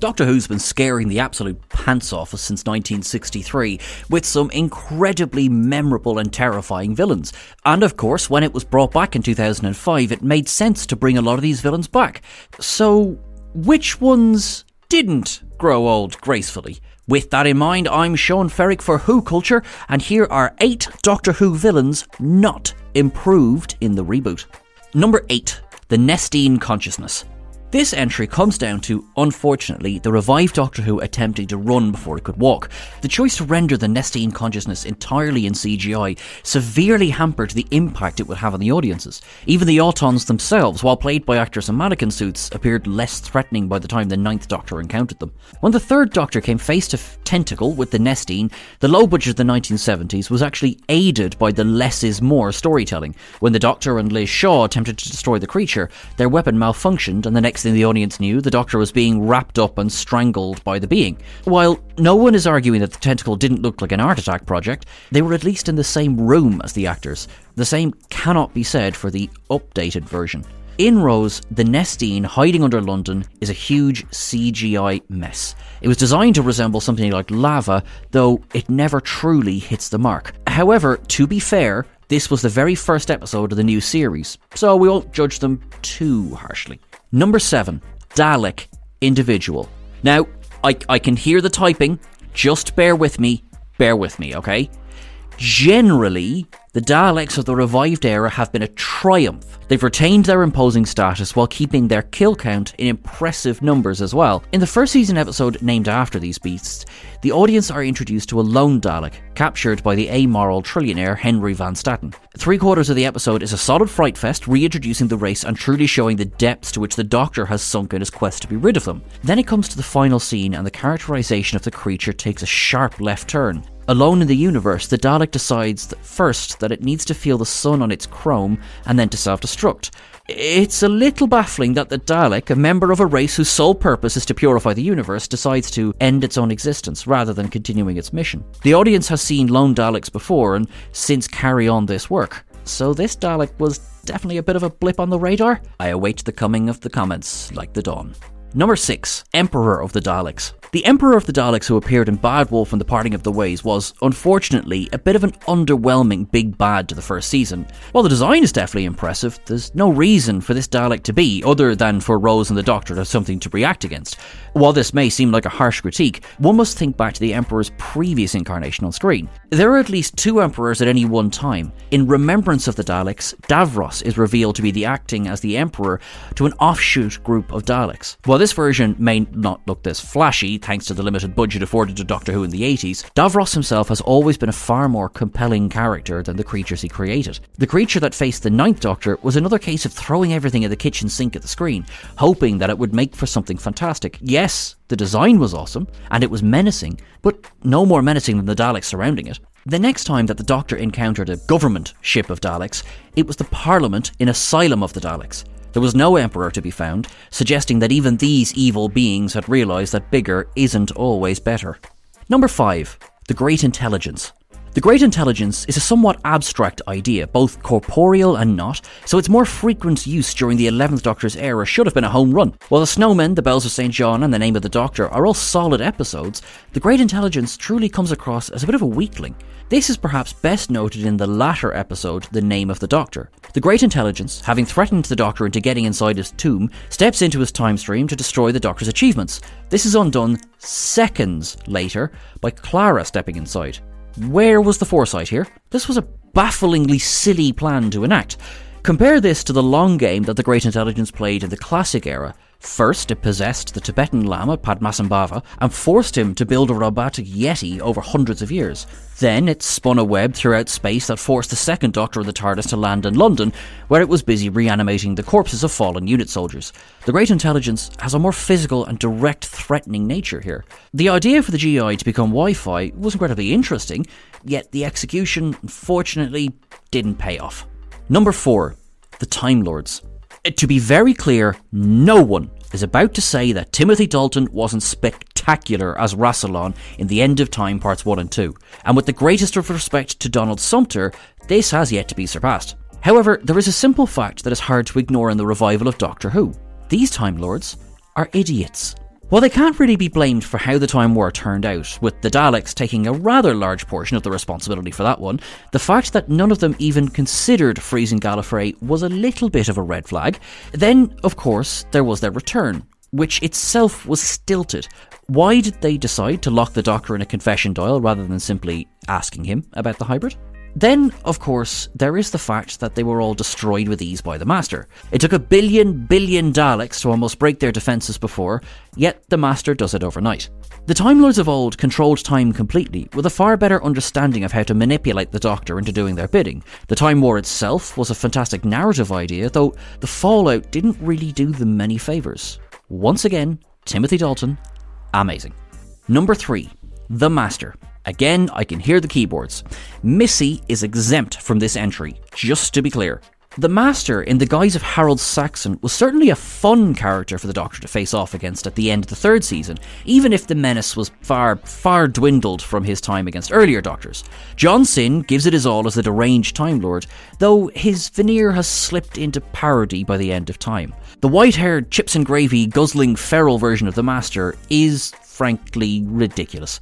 Doctor Who's been scaring the absolute pants off us since 1963 with some incredibly memorable and terrifying villains. And of course, when it was brought back in 2005, it made sense to bring a lot of these villains back. So, which ones didn't grow old gracefully? With that in mind, I'm Sean Ferrick for Who Culture, and here are eight Doctor Who villains not improved in the reboot. Number 8 The Nestene Consciousness. This entry comes down to, unfortunately, the revived Doctor Who attempting to run before it could walk. The choice to render the Nestene consciousness entirely in CGI severely hampered the impact it would have on the audiences. Even the Autons themselves, while played by actors in mannequin suits, appeared less threatening by the time the Ninth Doctor encountered them. When the Third Doctor came face to f- tentacle with the Nestene, the low budget of the 1970s was actually aided by the less is more storytelling. When the Doctor and Liz Shaw attempted to destroy the creature, their weapon malfunctioned, and the next thing the audience knew, the Doctor was being wrapped up and strangled by the being. While no one is arguing that the tentacle didn't look like an art attack project, they were at least in the same room as the actors. The same cannot be said for the updated version. In Rose, the Nestene hiding under London is a huge CGI mess. It was designed to resemble something like lava, though it never truly hits the mark. However, to be fair, this was the very first episode of the new series, so we won't judge them too harshly. Number 7, Dalek Individual. Now, I, I can hear the typing, just bear with me, bear with me, okay? Generally, the Daleks of the revived era have been a triumph. They've retained their imposing status while keeping their kill count in impressive numbers as well. In the first season episode named after these beasts, the audience are introduced to a lone Dalek, captured by the amoral trillionaire Henry Van Statten. Three quarters of the episode is a solid fright fest, reintroducing the race and truly showing the depths to which the Doctor has sunk in his quest to be rid of them. Then it comes to the final scene, and the characterization of the creature takes a sharp left turn. Alone in the universe, the Dalek decides that first that it needs to feel the sun on its chrome and then to self destruct. It's a little baffling that the Dalek, a member of a race whose sole purpose is to purify the universe, decides to end its own existence rather than continuing its mission. The audience has seen lone Daleks before and since carry on this work. So this Dalek was definitely a bit of a blip on the radar. I await the coming of the comments like the dawn. Number 6. Emperor of the Daleks. The Emperor of the Daleks who appeared in Bad Wolf and the Parting of the Ways was, unfortunately, a bit of an underwhelming big bad to the first season. While the design is definitely impressive, there's no reason for this Dalek to be, other than for Rose and the Doctor to have something to react against. While this may seem like a harsh critique, one must think back to the Emperor's previous incarnation on screen. There are at least two Emperors at any one time. In remembrance of the Daleks, Davros is revealed to be the acting as the Emperor to an offshoot group of Daleks. While this version may not look this flashy, thanks to the limited budget afforded to Doctor Who in the 80s, Davros himself has always been a far more compelling character than the creatures he created. The creature that faced the Ninth Doctor was another case of throwing everything at the kitchen sink at the screen, hoping that it would make for something fantastic. Yes, the design was awesome, and it was menacing, but no more menacing than the Daleks surrounding it. The next time that the Doctor encountered a government ship of Daleks, it was the Parliament in Asylum of the Daleks. There was no Emperor to be found, suggesting that even these evil beings had realised that bigger isn't always better. Number 5. The Great Intelligence. The Great Intelligence is a somewhat abstract idea, both corporeal and not, so its more frequent use during the 11th Doctor's era should have been a home run. While The Snowmen, The Bells of St. John, and The Name of the Doctor are all solid episodes, The Great Intelligence truly comes across as a bit of a weakling. This is perhaps best noted in the latter episode, The Name of the Doctor. The Great Intelligence, having threatened the Doctor into getting inside his tomb, steps into his time stream to destroy the Doctor's achievements. This is undone seconds later by Clara stepping inside. Where was the foresight here? This was a bafflingly silly plan to enact. Compare this to the long game that the Great Intelligence played in the classic era. First, it possessed the Tibetan Lama Padmasambhava and forced him to build a robotic Yeti over hundreds of years. Then it spun a web throughout space that forced the second Doctor of the TARDIS to land in London, where it was busy reanimating the corpses of fallen unit soldiers. The Great Intelligence has a more physical and direct threatening nature here. The idea for the GI to become Wi Fi was incredibly interesting, yet the execution, unfortunately, didn't pay off. Number 4. The Time Lords. To be very clear, no one is about to say that Timothy Dalton wasn't spectacular as Rassilon in The End of Time Parts 1 and 2, and with the greatest of respect to Donald Sumpter, this has yet to be surpassed. However, there is a simple fact that is hard to ignore in the revival of Doctor Who. These Time Lords are idiots. While they can't really be blamed for how the Time War turned out, with the Daleks taking a rather large portion of the responsibility for that one, the fact that none of them even considered freezing Gallifrey was a little bit of a red flag. Then, of course, there was their return, which itself was stilted. Why did they decide to lock the Doctor in a confession dial rather than simply asking him about the hybrid? Then, of course, there is the fact that they were all destroyed with ease by the Master. It took a billion billion Daleks to almost break their defences before, yet the Master does it overnight. The Time Lords of old controlled time completely, with a far better understanding of how to manipulate the Doctor into doing their bidding. The Time War itself was a fantastic narrative idea, though the fallout didn't really do them many favours. Once again, Timothy Dalton, amazing. Number 3. The Master. Again, I can hear the keyboards. Missy is exempt from this entry, just to be clear. The Master, in the guise of Harold Saxon, was certainly a fun character for the Doctor to face off against at the end of the third season, even if the menace was far, far dwindled from his time against earlier Doctors. John Simm gives it his all as the deranged Time Lord, though his veneer has slipped into parody by the end of time. The white haired, chips and gravy, guzzling feral version of the Master is, frankly, ridiculous.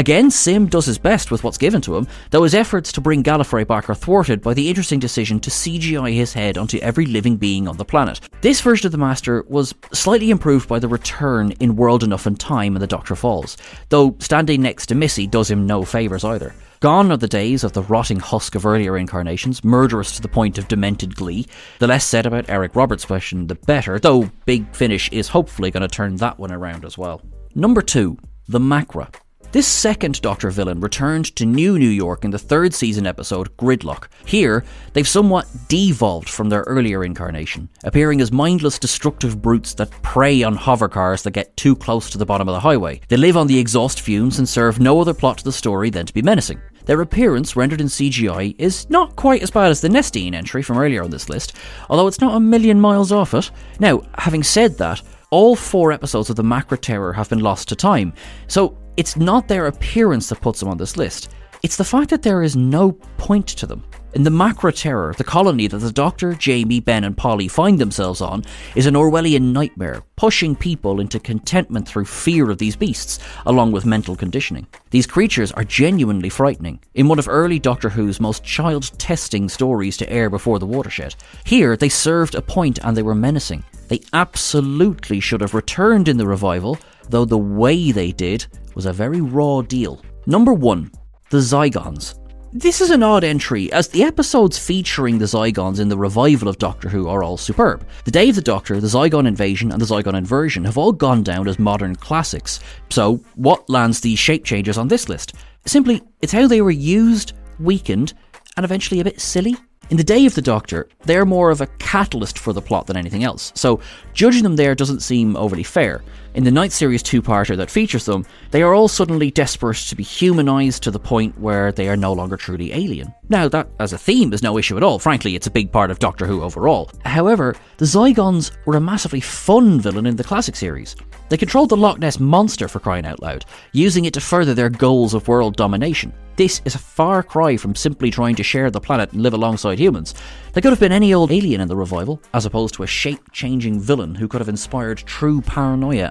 Again, Simm does his best with what's given to him, though his efforts to bring Gallifrey back are thwarted by the interesting decision to CGI his head onto every living being on the planet. This version of the Master was slightly improved by the return in World Enough and Time and the Doctor Falls, though standing next to Missy does him no favours either. Gone are the days of the rotting husk of earlier incarnations, murderous to the point of demented glee. The less said about Eric Roberts' question, the better, though Big Finish is hopefully going to turn that one around as well. Number 2. The Macra. This second Doctor villain returned to New New York in the third season episode Gridlock. Here, they've somewhat devolved from their earlier incarnation, appearing as mindless, destructive brutes that prey on hover cars that get too close to the bottom of the highway. They live on the exhaust fumes and serve no other plot to the story than to be menacing. Their appearance, rendered in CGI, is not quite as bad as the Nestene entry from earlier on this list, although it's not a million miles off it. Now, having said that, all four episodes of the Macra Terror have been lost to time, so it's not their appearance that puts them on this list. It's the fact that there is no point to them. In the Macra Terror, the colony that the Doctor, Jamie, Ben, and Polly find themselves on is an Orwellian nightmare, pushing people into contentment through fear of these beasts, along with mental conditioning. These creatures are genuinely frightening. In one of early Doctor Who's most child testing stories to air before the watershed, here they served a point and they were menacing. They absolutely should have returned in the revival, though the way they did was a very raw deal. Number 1. The Zygons. This is an odd entry, as the episodes featuring the Zygons in the revival of Doctor Who are all superb. The Day of the Doctor, the Zygon Invasion, and the Zygon Inversion have all gone down as modern classics. So, what lands these shape changers on this list? Simply, it's how they were used, weakened, and eventually a bit silly. In The Day of the Doctor, they're more of a catalyst for the plot than anything else, so judging them there doesn't seem overly fair. In the Night Series two parter that features them, they are all suddenly desperate to be humanised to the point where they are no longer truly alien. Now, that as a theme is no issue at all, frankly, it's a big part of Doctor Who overall. However, the Zygons were a massively fun villain in the classic series. They controlled the Loch Ness Monster for crying out loud, using it to further their goals of world domination. This is a far cry from simply trying to share the planet and live alongside humans. There could have been any old alien in the revival, as opposed to a shape changing villain who could have inspired true paranoia